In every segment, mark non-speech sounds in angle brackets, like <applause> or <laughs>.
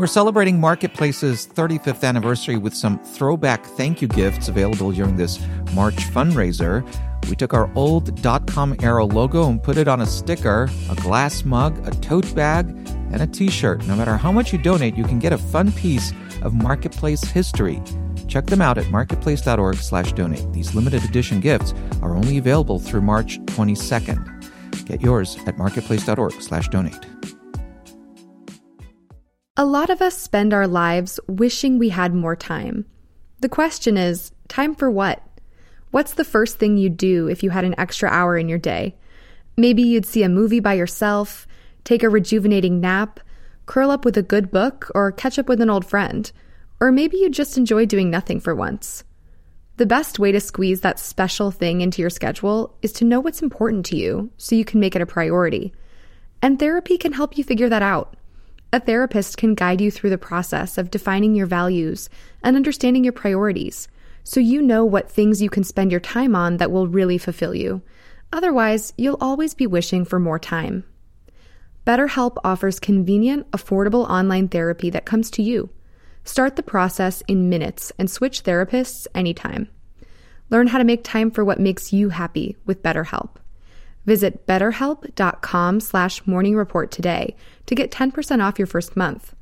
We're celebrating Marketplace's 35th anniversary with some throwback thank you gifts available during this March fundraiser. We took our old .com era logo and put it on a sticker, a glass mug, a tote bag, and a t-shirt. No matter how much you donate, you can get a fun piece of Marketplace history. Check them out at marketplace.org slash donate. These limited edition gifts are only available through March 22nd. Get yours at marketplace.org/donate. A lot of us spend our lives wishing we had more time. The question is, time for what? What's the first thing you'd do if you had an extra hour in your day? Maybe you'd see a movie by yourself, take a rejuvenating nap, curl up with a good book, or catch up with an old friend. Or maybe you just enjoy doing nothing for once. The best way to squeeze that special thing into your schedule is to know what's important to you so you can make it a priority. And therapy can help you figure that out. A therapist can guide you through the process of defining your values and understanding your priorities so you know what things you can spend your time on that will really fulfill you. Otherwise, you'll always be wishing for more time. BetterHelp offers convenient, affordable online therapy that comes to you. Start the process in minutes and switch therapists anytime. Learn how to make time for what makes you happy with BetterHelp. Visit betterhelp.com slash morning report today to get 10% off your first month.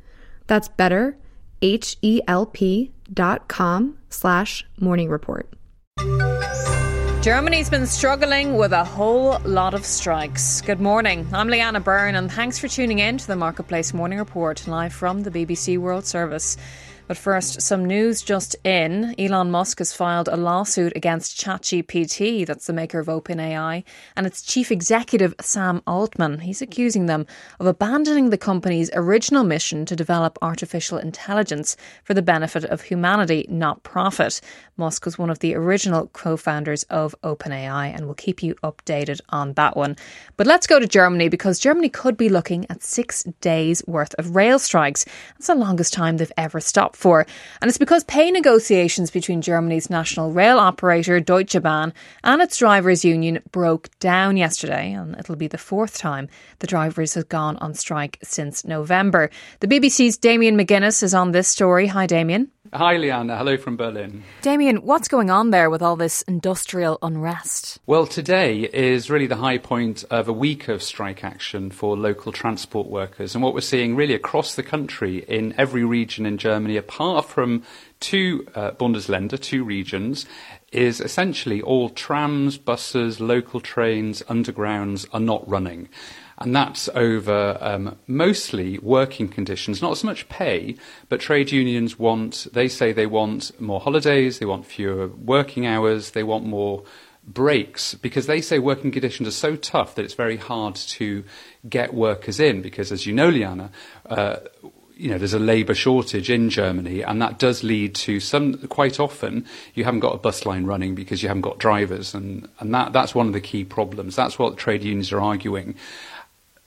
That's better, H-E-L-P slash morning report. Germany's been struggling with a whole lot of strikes. Good morning. I'm Leanna Byrne, and thanks for tuning in to the Marketplace Morning Report live from the BBC World Service. But first, some news just in. Elon Musk has filed a lawsuit against ChatGPT, that's the maker of OpenAI, and its chief executive, Sam Altman. He's accusing them of abandoning the company's original mission to develop artificial intelligence for the benefit of humanity, not profit. Musk was one of the original co founders of OpenAI, and we'll keep you updated on that one. But let's go to Germany because Germany could be looking at six days' worth of rail strikes. That's the longest time they've ever stopped for. And it's because pay negotiations between Germany's national rail operator Deutsche Bahn and its drivers' union broke down yesterday, and it'll be the fourth time the drivers have gone on strike since November. The BBC's Damien McGuinness is on this story. Hi, Damien. Hi, Leanna. Hello from Berlin. Damien, what's going on there with all this industrial unrest? Well, today is really the high point of a week of strike action for local transport workers. And what we're seeing really across the country in every region in Germany, apart from two uh, Bundesländer, two regions, is essentially all trams, buses, local trains, undergrounds are not running and that's over um, mostly working conditions, not so much pay, but trade unions want, they say they want more holidays, they want fewer working hours, they want more breaks because they say working conditions are so tough that it's very hard to get workers in because as you know Leanna uh, you know, there's a labour shortage in Germany, and that does lead to some. Quite often, you haven't got a bus line running because you haven't got drivers, and and that that's one of the key problems. That's what trade unions are arguing.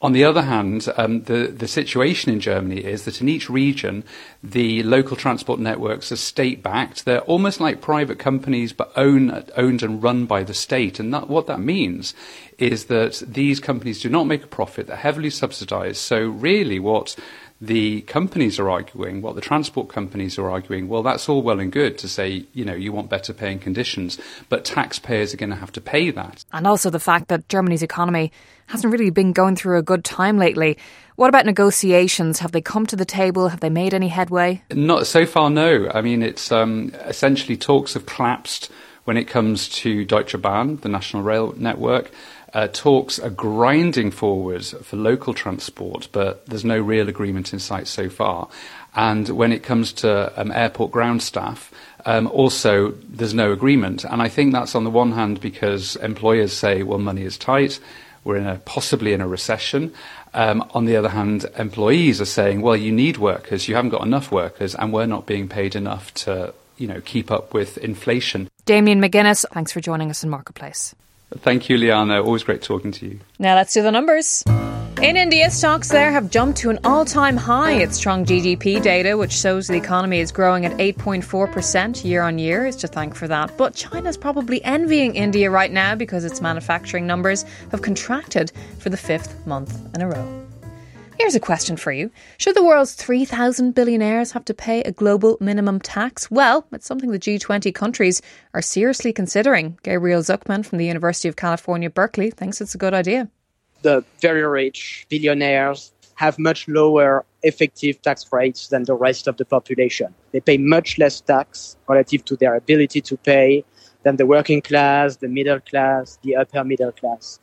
On the other hand, um, the, the situation in Germany is that in each region, the local transport networks are state backed. They're almost like private companies, but own, owned and run by the state. And that, what that means is that these companies do not make a profit, they're heavily subsidized. So, really, what the companies are arguing, what the transport companies are arguing, well, that's all well and good to say, you know, you want better paying conditions, but taxpayers are going to have to pay that. And also the fact that Germany's economy hasn't really been going through a good time lately. What about negotiations? Have they come to the table? Have they made any headway? Not so far, no. I mean, it's um, essentially talks have collapsed when it comes to Deutsche Bahn, the national rail network. Uh, talks are grinding forward for local transport, but there's no real agreement in sight so far. And when it comes to um, airport ground staff, um, also there's no agreement. And I think that's on the one hand because employers say, well, money is tight, we're in a, possibly in a recession. Um, on the other hand, employees are saying, well, you need workers, you haven't got enough workers, and we're not being paid enough to you know, keep up with inflation. Damien McGuinness, thanks for joining us in Marketplace. Thank you, Leanna. Always great talking to you. Now let's do the numbers. In India, stocks there have jumped to an all time high. It's strong GDP data, which shows the economy is growing at 8.4% year on year, is to thank for that. But China's probably envying India right now because its manufacturing numbers have contracted for the fifth month in a row. Here's a question for you. Should the world's 3,000 billionaires have to pay a global minimum tax? Well, it's something the G20 countries are seriously considering. Gabriel Zucman from the University of California, Berkeley, thinks it's a good idea. The very rich billionaires have much lower effective tax rates than the rest of the population. They pay much less tax relative to their ability to pay than the working class, the middle class, the upper middle class.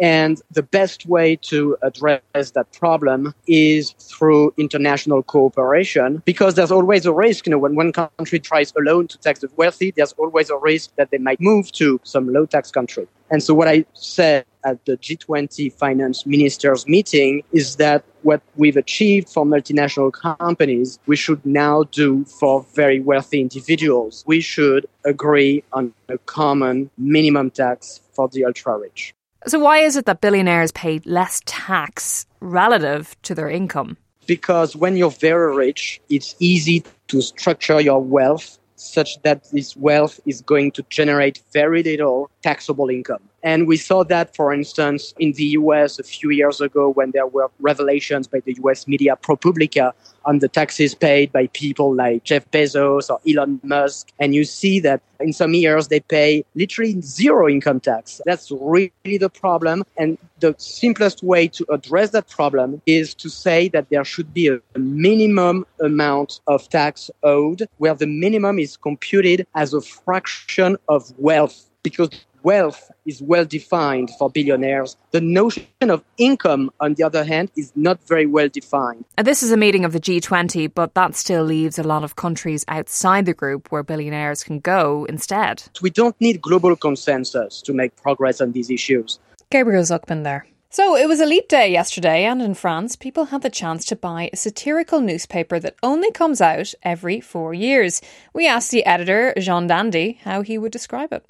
And the best way to address that problem is through international cooperation because there's always a risk, you know, when one country tries alone to tax the wealthy, there's always a risk that they might move to some low tax country. And so what I said at the G20 finance ministers meeting is that what we've achieved for multinational companies, we should now do for very wealthy individuals. We should agree on a common minimum tax for the ultra rich. So, why is it that billionaires pay less tax relative to their income? Because when you're very rich, it's easy to structure your wealth such that this wealth is going to generate very little taxable income. And we saw that, for instance, in the US a few years ago when there were revelations by the US media ProPublica on the taxes paid by people like Jeff Bezos or Elon Musk. And you see that in some years they pay literally zero income tax. That's really the problem. And the simplest way to address that problem is to say that there should be a minimum amount of tax owed where the minimum is computed as a fraction of wealth because wealth is well defined for billionaires. The notion of income, on the other hand, is not very well defined. And this is a meeting of the G20, but that still leaves a lot of countries outside the group where billionaires can go instead. We don't need global consensus to make progress on these issues. Gabriel Zucman there. So it was a leap day yesterday, and in France, people had the chance to buy a satirical newspaper that only comes out every four years. We asked the editor, Jean d'Indy, how he would describe it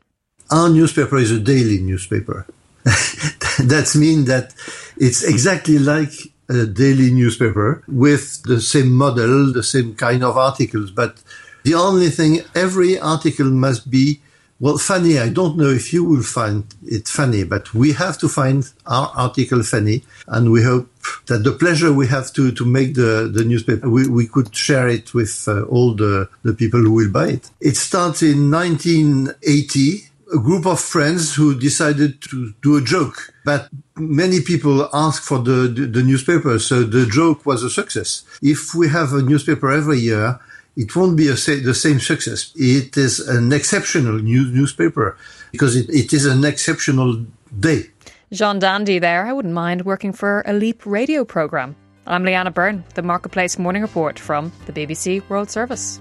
our newspaper is a daily newspaper. <laughs> that means that it's exactly like a daily newspaper with the same model, the same kind of articles. But the only thing, every article must be, well, funny. I don't know if you will find it funny, but we have to find our article funny. And we hope that the pleasure we have to, to make the, the newspaper, we, we could share it with uh, all the, the people who will buy it. It starts in 1980 a group of friends who decided to do a joke, but many people asked for the, the, the, newspaper, so the joke was a success. If we have a newspaper every year, it won't be a, the same success. It is an exceptional new, newspaper because it, it is an exceptional day. Jean d'Indy there. I wouldn't mind working for a Leap radio programme. I'm Leanna Byrne, the Marketplace Morning Report from the BBC World Service.